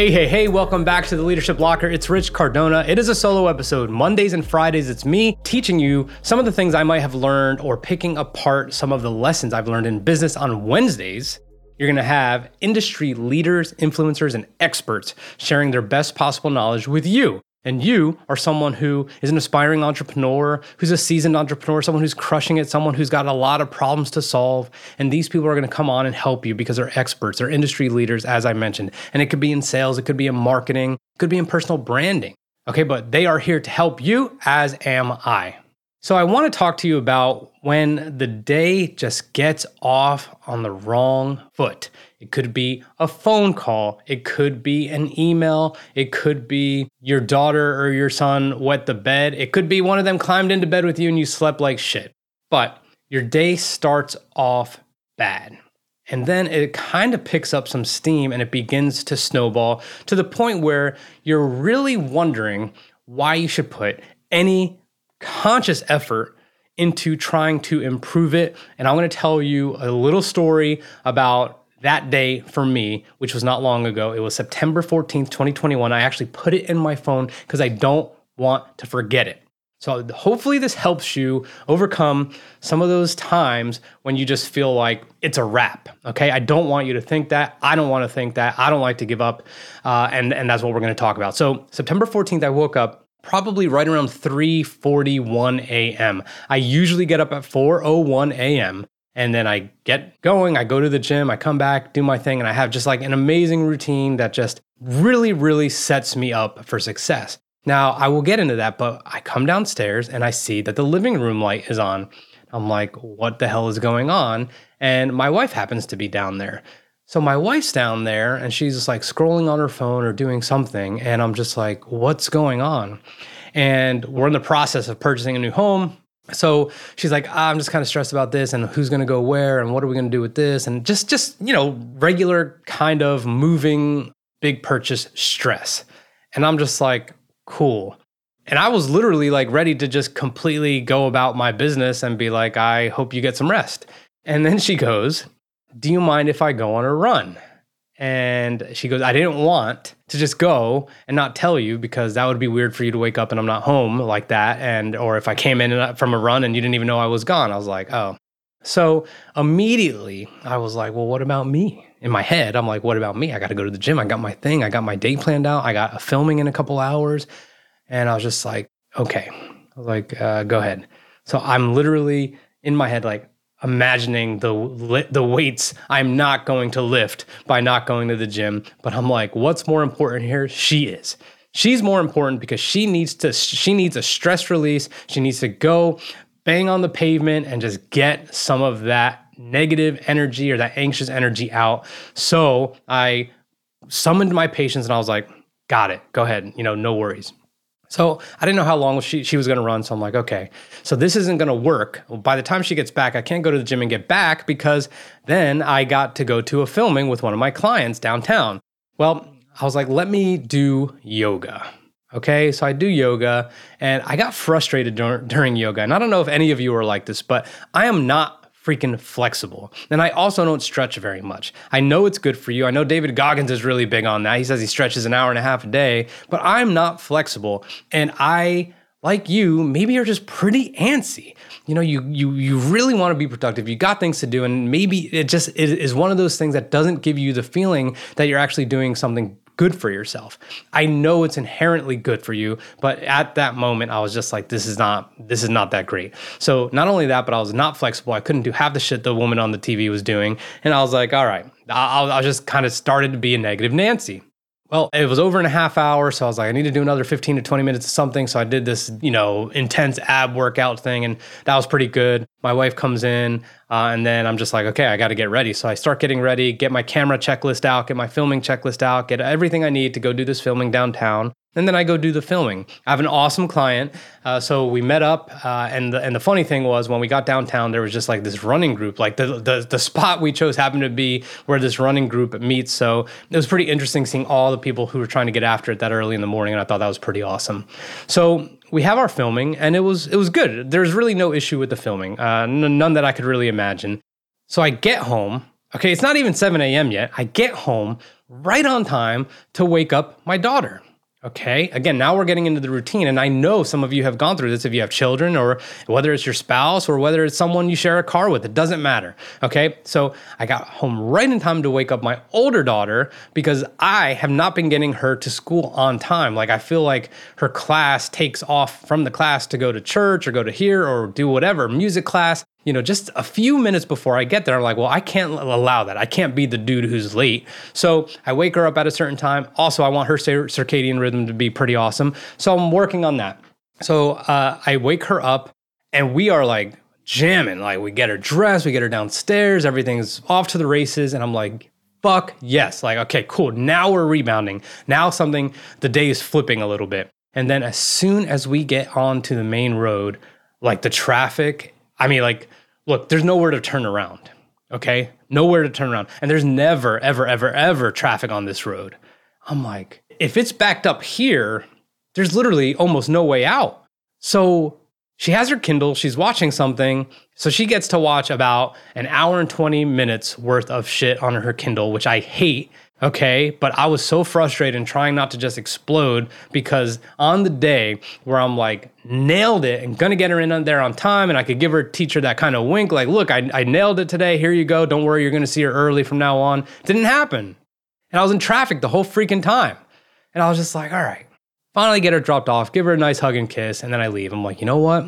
Hey, hey, hey, welcome back to the Leadership Locker. It's Rich Cardona. It is a solo episode. Mondays and Fridays, it's me teaching you some of the things I might have learned or picking apart some of the lessons I've learned in business on Wednesdays. You're gonna have industry leaders, influencers, and experts sharing their best possible knowledge with you. And you are someone who is an aspiring entrepreneur, who's a seasoned entrepreneur, someone who's crushing it, someone who's got a lot of problems to solve. And these people are going to come on and help you because they're experts, they're industry leaders, as I mentioned. And it could be in sales, it could be in marketing, it could be in personal branding. Okay, but they are here to help you, as am I. So, I want to talk to you about when the day just gets off on the wrong foot. It could be a phone call, it could be an email, it could be your daughter or your son wet the bed, it could be one of them climbed into bed with you and you slept like shit. But your day starts off bad. And then it kind of picks up some steam and it begins to snowball to the point where you're really wondering why you should put any conscious effort into trying to improve it. And I'm going to tell you a little story about that day for me, which was not long ago. It was September 14th, 2021. I actually put it in my phone because I don't want to forget it. So hopefully this helps you overcome some of those times when you just feel like it's a wrap. Okay, I don't want you to think that. I don't want to think that. I don't like to give up, uh, and and that's what we're going to talk about. So September 14th, I woke up probably right around 3:41 a.m. I usually get up at 4:01 a.m. and then I get going, I go to the gym, I come back, do my thing and I have just like an amazing routine that just really really sets me up for success. Now, I will get into that, but I come downstairs and I see that the living room light is on. I'm like, what the hell is going on? And my wife happens to be down there. So my wife's down there and she's just like scrolling on her phone or doing something. And I'm just like, what's going on? And we're in the process of purchasing a new home. So she's like, I'm just kind of stressed about this and who's going to go where and what are we going to do with this? And just, just, you know, regular kind of moving big purchase stress. And I'm just like, cool. And I was literally like ready to just completely go about my business and be like, I hope you get some rest. And then she goes, do you mind if I go on a run? And she goes, I didn't want to just go and not tell you because that would be weird for you to wake up and I'm not home like that. And, or if I came in from a run and you didn't even know I was gone, I was like, oh. So immediately I was like, well, what about me? In my head, I'm like, what about me? I got to go to the gym. I got my thing. I got my day planned out. I got a filming in a couple hours. And I was just like, okay. I was like, uh, go ahead. So I'm literally in my head, like, imagining the the weights I'm not going to lift by not going to the gym. But I'm like, what's more important here? She is. She's more important because she needs to she needs a stress release. She needs to go bang on the pavement and just get some of that negative energy or that anxious energy out. So I summoned my patience and I was like, got it. Go ahead. You know, no worries. So I didn't know how long she, she was going to run. So I'm like, okay, so this isn't going to work. By the time she gets back, I can't go to the gym and get back because then I got to go to a filming with one of my clients downtown. Well, I was like, let me do yoga. Okay, so I do yoga and I got frustrated dur- during yoga. And I don't know if any of you are like this, but I am not freaking flexible. And I also don't stretch very much. I know it's good for you. I know David Goggins is really big on that. He says he stretches an hour and a half a day, but I'm not flexible. And I like you, maybe you're just pretty antsy. You know, you you you really want to be productive. You got things to do, and maybe it just is one of those things that doesn't give you the feeling that you're actually doing something good for yourself. I know it's inherently good for you, but at that moment I was just like this is not this is not that great. So not only that, but I was not flexible. I couldn't do half the shit the woman on the TV was doing, and I was like, all right, I'll, I'll just kind of started to be a negative Nancy. Well, it was over in a half hour, so I was like, I need to do another 15 to 20 minutes of something. So I did this, you know, intense ab workout thing, and that was pretty good. My wife comes in, uh, and then I'm just like, okay, I got to get ready. So I start getting ready, get my camera checklist out, get my filming checklist out, get everything I need to go do this filming downtown and then I go do the filming. I have an awesome client, uh, so we met up, uh, and the, and the funny thing was when we got downtown, there was just like this running group. Like the, the the spot we chose happened to be where this running group meets. So it was pretty interesting seeing all the people who were trying to get after it that early in the morning, and I thought that was pretty awesome. So we have our filming, and it was it was good. There's really no issue with the filming, uh, n- none that I could really imagine. So I get home. Okay, it's not even 7 a.m. yet. I get home right on time to wake up my daughter. Okay. Again, now we're getting into the routine. And I know some of you have gone through this if you have children or whether it's your spouse or whether it's someone you share a car with. It doesn't matter. Okay. So I got home right in time to wake up my older daughter because I have not been getting her to school on time. Like I feel like her class takes off from the class to go to church or go to here or do whatever, music class you know, just a few minutes before I get there, I'm like, well, I can't allow that. I can't be the dude who's late. So I wake her up at a certain time. Also, I want her circadian rhythm to be pretty awesome. So I'm working on that. So uh, I wake her up and we are like jamming. Like we get her dressed, we get her downstairs, everything's off to the races. And I'm like, fuck yes. Like, okay, cool. Now we're rebounding. Now something, the day is flipping a little bit. And then as soon as we get onto the main road, like the traffic I mean, like, look, there's nowhere to turn around. Okay. Nowhere to turn around. And there's never, ever, ever, ever traffic on this road. I'm like, if it's backed up here, there's literally almost no way out. So she has her Kindle, she's watching something. So she gets to watch about an hour and 20 minutes worth of shit on her Kindle, which I hate Okay. But I was so frustrated and trying not to just explode because on the day where I'm like, nailed it and gonna get her in there on time, and I could give her teacher that kind of wink, like, look, I, I nailed it today. Here you go. Don't worry, you're gonna see her early from now on. Didn't happen. And I was in traffic the whole freaking time. And I was just like, all right, finally get her dropped off, give her a nice hug and kiss, and then I leave. I'm like, you know what?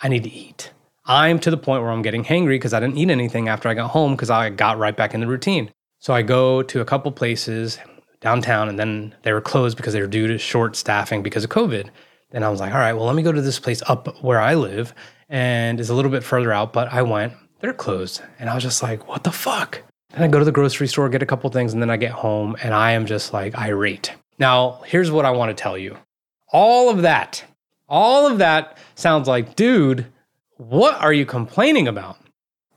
I need to eat. I'm to the point where I'm getting hangry because I didn't eat anything after I got home because I got right back in the routine. So I go to a couple places downtown and then they were closed because they were due to short staffing because of COVID. Then I was like, all right, well, let me go to this place up where I live and it's a little bit further out, but I went, they're closed. And I was just like, what the fuck? Then I go to the grocery store, get a couple things, and then I get home and I am just like irate. Now, here's what I want to tell you all of that, all of that sounds like, dude, what are you complaining about?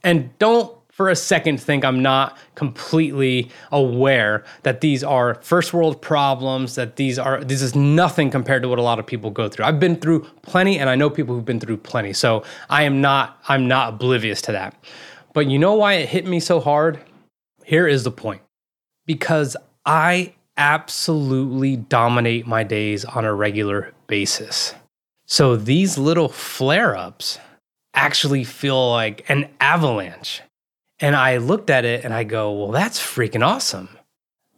And don't for a second think I'm not completely aware that these are first world problems, that these are this is nothing compared to what a lot of people go through. I've been through plenty and I know people who've been through plenty. So I am not I'm not oblivious to that. But you know why it hit me so hard? Here is the point. Because I absolutely dominate my days on a regular basis. So these little flare ups actually feel like an avalanche. And I looked at it and I go, well, that's freaking awesome.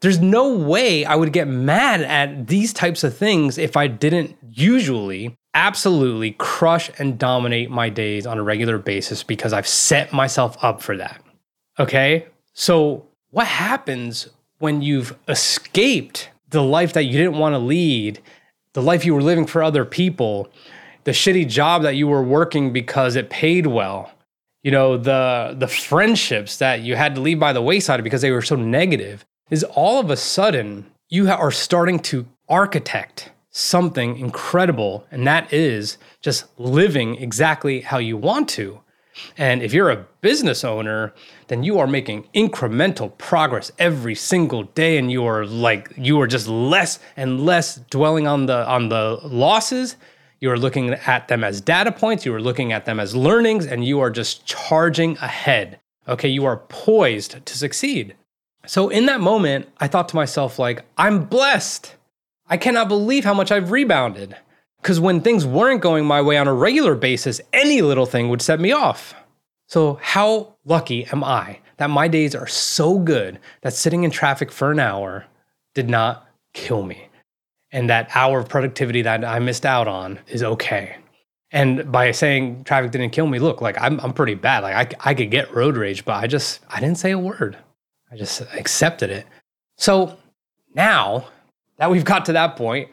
There's no way I would get mad at these types of things if I didn't usually absolutely crush and dominate my days on a regular basis because I've set myself up for that. Okay? So, what happens when you've escaped the life that you didn't want to lead, the life you were living for other people, the shitty job that you were working because it paid well? You know the the friendships that you had to leave by the wayside because they were so negative is all of a sudden you are starting to architect something incredible and that is just living exactly how you want to. And if you're a business owner then you are making incremental progress every single day and you are like you are just less and less dwelling on the on the losses you are looking at them as data points, you are looking at them as learnings, and you are just charging ahead. Okay, you are poised to succeed. So in that moment, I thought to myself, like, I'm blessed. I cannot believe how much I've rebounded. Because when things weren't going my way on a regular basis, any little thing would set me off. So, how lucky am I that my days are so good that sitting in traffic for an hour did not kill me? And that hour of productivity that I missed out on is okay. And by saying traffic didn't kill me, look, like I'm, I'm pretty bad. Like I, I could get road rage, but I just, I didn't say a word. I just accepted it. So now that we've got to that point,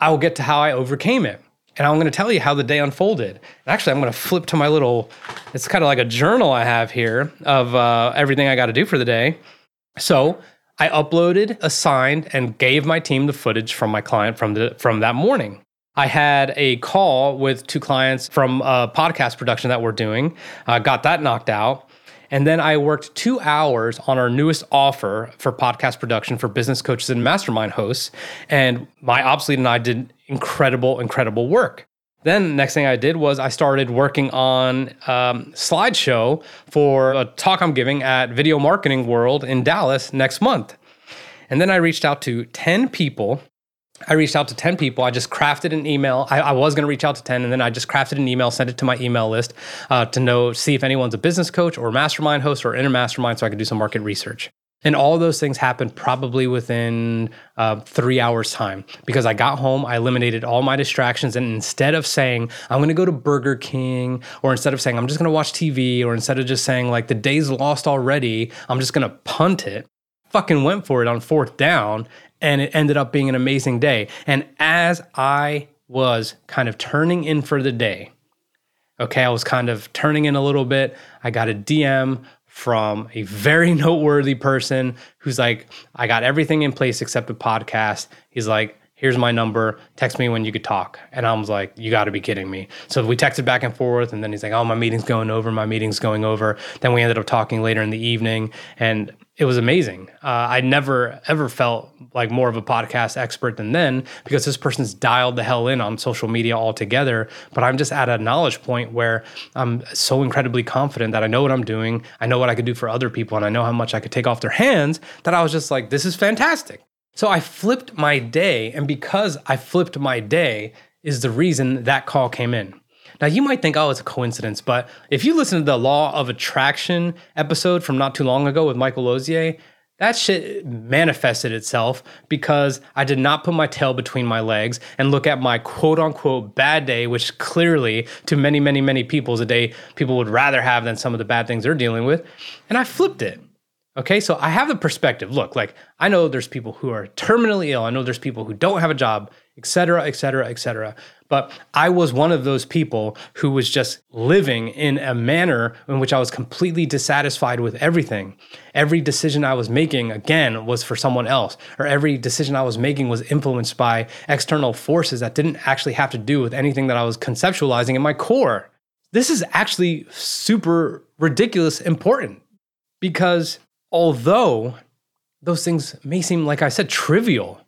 I will get to how I overcame it. And I'm going to tell you how the day unfolded. Actually, I'm going to flip to my little, it's kind of like a journal I have here of uh, everything I got to do for the day. So I uploaded, assigned, and gave my team the footage from my client from the from that morning. I had a call with two clients from a podcast production that we're doing, uh, got that knocked out. And then I worked two hours on our newest offer for podcast production for business coaches and mastermind hosts. And my ops lead and I did incredible, incredible work. Then next thing I did was I started working on um, slideshow for a talk I'm giving at Video Marketing World in Dallas next month. And then I reached out to 10 people. I reached out to 10 people. I just crafted an email. I, I was going to reach out to 10, and then I just crafted an email, sent it to my email list uh, to know, see if anyone's a business coach or mastermind host or inner mastermind so I could do some market research. And all those things happened probably within uh, three hours' time because I got home, I eliminated all my distractions. And instead of saying, I'm going to go to Burger King, or instead of saying, I'm just going to watch TV, or instead of just saying, like, the day's lost already, I'm just going to punt it, fucking went for it on fourth down. And it ended up being an amazing day. And as I was kind of turning in for the day, okay, I was kind of turning in a little bit. I got a DM from a very noteworthy person who's like, I got everything in place except the podcast. He's like, here's my number. Text me when you could talk. And I was like, you got to be kidding me. So we texted back and forth. And then he's like, oh, my meeting's going over. My meeting's going over. Then we ended up talking later in the evening. And it was amazing. Uh, I never ever felt like more of a podcast expert than then because this person's dialed the hell in on social media altogether. But I'm just at a knowledge point where I'm so incredibly confident that I know what I'm doing. I know what I could do for other people, and I know how much I could take off their hands. That I was just like, this is fantastic. So I flipped my day. And because I flipped my day is the reason that call came in. Now, you might think, oh, it's a coincidence, but if you listen to the Law of Attraction episode from not too long ago with Michael Ozier, that shit manifested itself because I did not put my tail between my legs and look at my quote unquote bad day, which clearly to many, many, many people is a day people would rather have than some of the bad things they're dealing with. And I flipped it. Okay, so I have the perspective. Look, like I know there's people who are terminally ill. I know there's people who don't have a job, et cetera, et cetera, et cetera. But I was one of those people who was just living in a manner in which I was completely dissatisfied with everything. Every decision I was making, again, was for someone else, or every decision I was making was influenced by external forces that didn't actually have to do with anything that I was conceptualizing in my core. This is actually super ridiculous important because although those things may seem, like I said, trivial,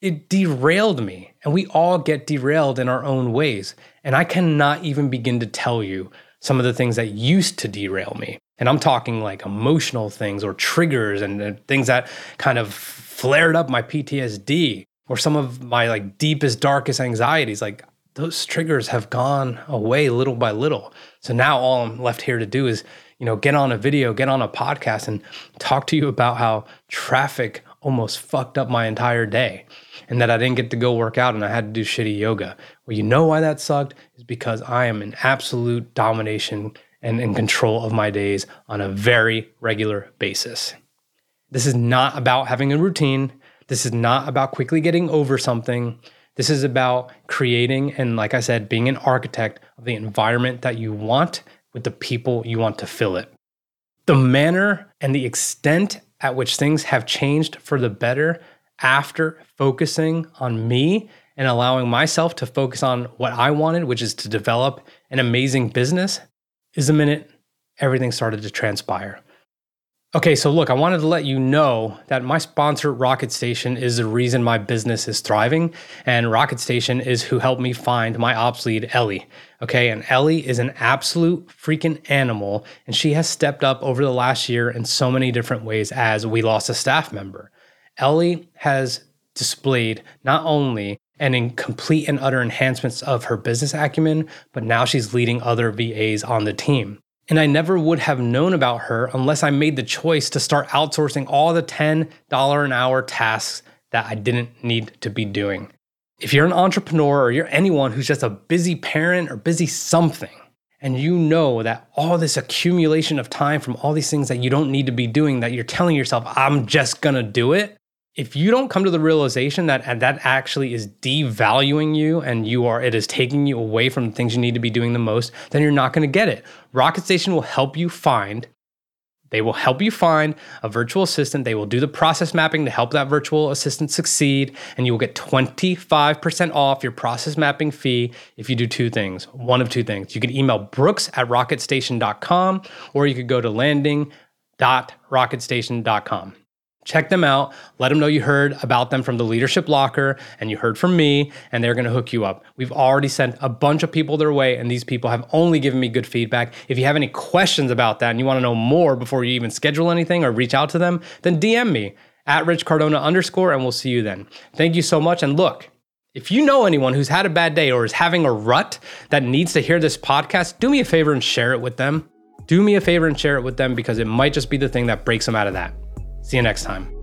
it derailed me. And we all get derailed in our own ways. And I cannot even begin to tell you some of the things that used to derail me. And I'm talking like emotional things or triggers and, things that kind of flared up my PTSD or some of my like deepest, darkest anxieties. Like those triggers have gone away little by little. So now all I'm left here to do is you know, get on a video, get on a podcast and talk to you about how traffic almost fucked up my entire day and that I didn't get to go work out and I had to do shitty yoga. Well, you know why that sucked? Is because I am in absolute domination and in control of my days on a very regular basis. This is not about having a routine. This is not about quickly getting over something. This is about creating and, like I said, being an architect of the environment that you want with the people you want to fill it. The manner and the extent at which things have changed for the better after focusing on me and allowing myself to focus on what I wanted, which is to develop an amazing business, is the minute everything started to transpire. Okay, so look, I wanted to let you know that my sponsor, Rocket Station, is the reason my business is thriving. And Rocket Station is who helped me find my ops lead, Ellie. Okay, and Ellie is an absolute freaking animal. And she has stepped up over the last year in so many different ways as we lost a staff member. Ellie has displayed not only an in complete and utter enhancements of her business acumen, but now she's leading other VAs on the team. And I never would have known about her unless I made the choice to start outsourcing all the $10 an hour tasks that I didn't need to be doing. If you're an entrepreneur or you're anyone who's just a busy parent or busy something, and you know that all this accumulation of time from all these things that you don't need to be doing, that you're telling yourself, I'm just gonna do it, if you don't come to the realization that that actually is devaluing you and you are it is taking you away from the things you need to be doing the most then you're not going to get it. Rocket station will help you find they will help you find a virtual assistant. They will do the process mapping to help that virtual assistant succeed and you will get 25% off your process mapping fee if you do two things one of two things. You can email brooks at rocketstation.com or you could go to landing.rocketstation.com check them out. Let them know you heard about them from the Leadership Locker and you heard from me, and they're going to hook you up. We've already sent a bunch of people their way, and these people have only given me good feedback. If you have any questions about that and you want to know more before you even schedule anything or reach out to them, then DM me at Rich Cardona underscore, and we'll see you then. Thank you so much. And look, if you know anyone who's had a bad day or is having a rut that needs to hear this podcast, do me a favor and share it with them. Do me a favor and share it with them because it might just be the thing that breaks them out of that. See you next time.